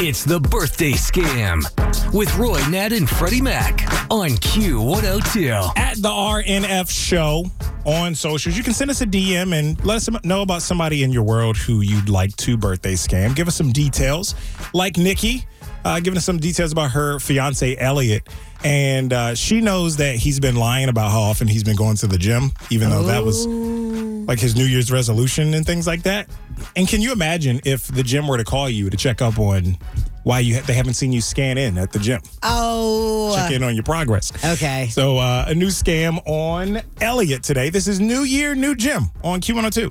It's the birthday scam with Roy, Nat, and Freddie Mac on Q102. At the RNF show on socials, you can send us a DM and let us know about somebody in your world who you'd like to birthday scam. Give us some details, like Nikki, uh, giving us some details about her fiance Elliot. And uh, she knows that he's been lying about how often he's been going to the gym, even though that was like his New Year's resolution and things like that. And can you imagine if the gym were to call you to check up on why you they haven't seen you scan in at the gym? Oh. Check in on your progress. Okay. So uh, a new scam on Elliot today. This is New Year, New Gym on Q102.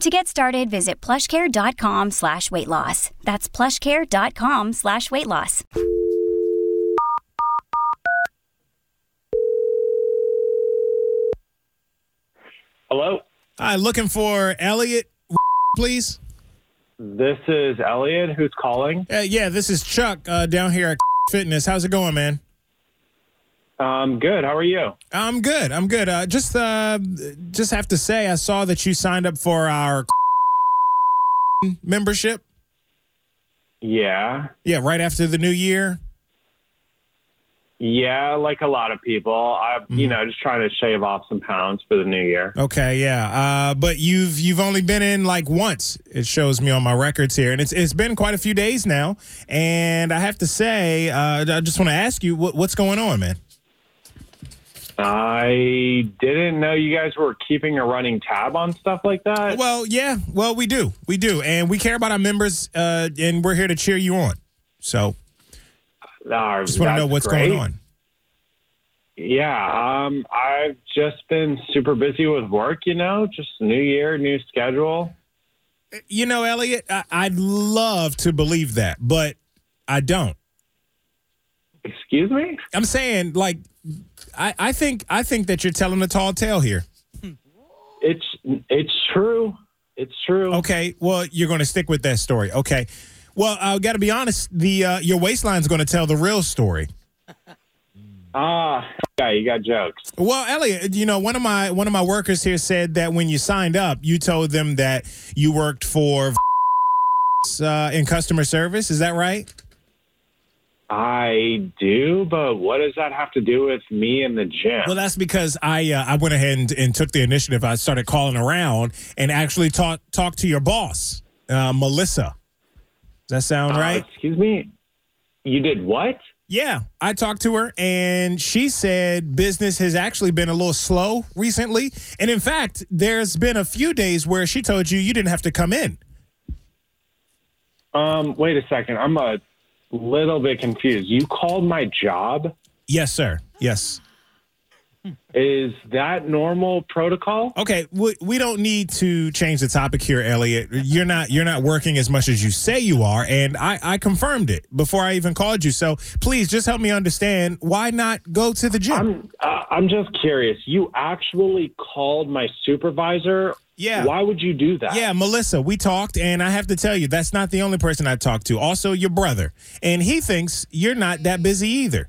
To get started, visit plushcare.com slash weight loss. That's plushcare.com slash weight loss. Hello. Hi, looking for Elliot, please. This is Elliot who's calling. Uh, yeah, this is Chuck uh, down here at Fitness. How's it going, man? Um, good. How are you? I'm good. I'm good. Uh, just uh, just have to say, I saw that you signed up for our membership. Yeah. Yeah, right after the new year. Yeah, like a lot of people. I'm, Mm-hmm. you know, just trying to shave off some pounds for the new year. Okay, yeah. Uh, but you've you've only been in like once. It shows me on my records here, and it's it's been quite a few days now. And I have to say, uh, I just want to ask you what, what's going on, man. I didn't know you guys were keeping a running tab on stuff like that. Well, yeah. Well, we do, we do, and we care about our members, uh, and we're here to cheer you on. So, Uh, just want to know what's great. going on. Yeah, um, I've just been super busy with work. You know, just new year, new schedule. You know, Elliot, I, I'd love to believe that, but I don't. Excuse me? I'm saying, like, I, I think I think that you're telling a tall tale here. It's it's true. It's true. Okay, well, you're going to stick with that story. Okay, well, I got to be honest. The uh, your waistline's going to tell the real story. Ah, yeah, you got jokes. Well, Elliot, you know, one of my one of my workers here said that when you signed up, you told them that you worked for uh, in customer service. Is that right? I do, but what does that have to do with me and the gym? Well, that's because I uh, I went ahead and, and took the initiative. I started calling around and actually talk talk to your boss, uh, Melissa. Does that sound Uh, right? Excuse me. You did what? Yeah, I talked to her and she said business has actually been a little slow recently. And in fact, there's been a few days where she told you you didn't have to come in. Um, wait a second. I'm a little bit confused. You called my job Yes, sir. Yes. Is that normal protocol? Okay, we, we don't need to change the topic here, Elliot. You're not you're not working as much as you say you are, and I, I confirmed it before I even called you. So please just help me understand why not go to the gym. I'm uh, I'm just curious. You actually called my supervisor. Yeah. Why would you do that? Yeah, Melissa, we talked, and I have to tell you, that's not the only person I talked to. Also, your brother, and he thinks you're not that busy either.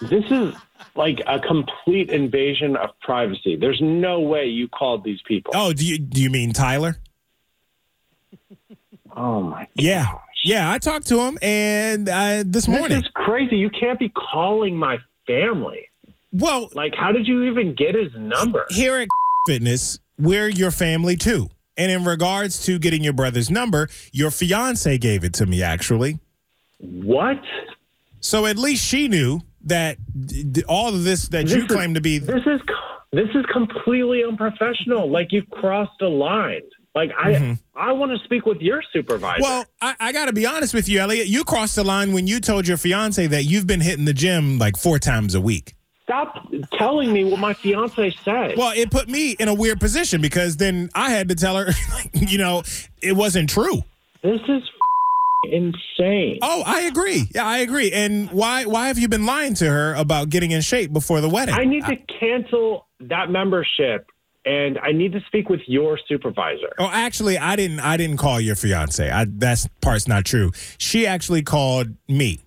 This is like a complete invasion of privacy. There's no way you called these people. Oh, do you do you mean Tyler? Oh my. Yeah, yeah. I talked to him, and uh, this morning. This is crazy. You can't be calling my family. Well, Like, how did you even get his number? here at Fitness, we're your family too. And in regards to getting your brother's number, your fiance gave it to me actually. What? So at least she knew that all of this that you is- claim to be. This is this is completely unprofessional. Like you've crossed a line. Like I mm-hmm. I want to speak with your supervisor. Well, I, I got to be honest with you, Elliot. You crossed the line when you told your fiance that you've been hitting the gym like four times a week. stop telling me what my fiance said. Well, it put me in a weird position because then I had to tell her, you know, it wasn't true. this is insane. Oh, I agree. Yeah, I agree. And why why have you been lying to her about getting in shape before the wedding? I need to cancel that membership and I need to speak with your supervisor. Oh, actually, I didn't. I didn't call your fiance. I, that part's not true. She actually called me,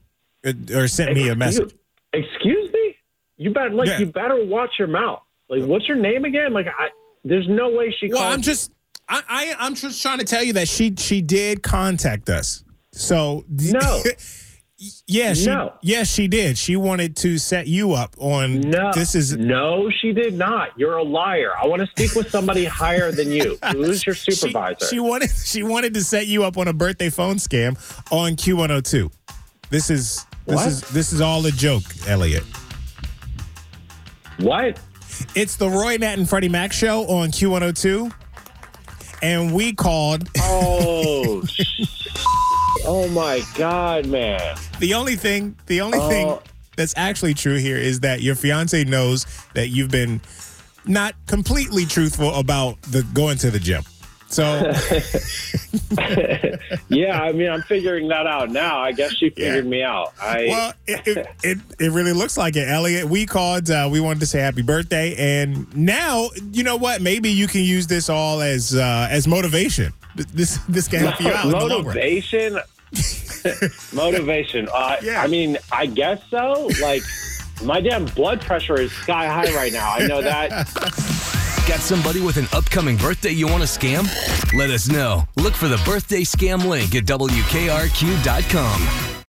uh, or sent me a message. Excuse, excuse me? You better like Yeah. you better watch your mouth. Like what's your name again? Like I there's no way she Well, called I'm just. I, I I'm just trying to tell you that she she did contact us. So No. yeah, she No. yes she did. She wanted to set you up on. No, this is no, she did not. You're a liar. I want to speak with somebody higher than you. Who's your she, supervisor? she wanted she wanted to set you up on a birthday phone scam on Q102. This is this What? is this is all a joke, Elliot. what? It's the Roy Nat and Freddie Mac show on Q102. And we called Oh, oh my God, man! the only thing the only thing Oh. that's actually true here is that your fiance knows that you've been not completely truthful about the going to the gym. So Yeah, I mean, I'm figuring that out now. I guess she figured me out. I well, it, it, it, it really looks like it, Elliot. We called. Uh, we wanted to say happy birthday, and now you know what? Maybe you can use this all as uh, as motivation. This this can help you out. in the long run. motivation. motivation. Uh, Yeah. I mean, I guess so. Like, my damn blood pressure is sky high right now. I know that. Got somebody with an upcoming birthday you want to scam? Let us know. Look for the birthday scam link at WKRQ.com.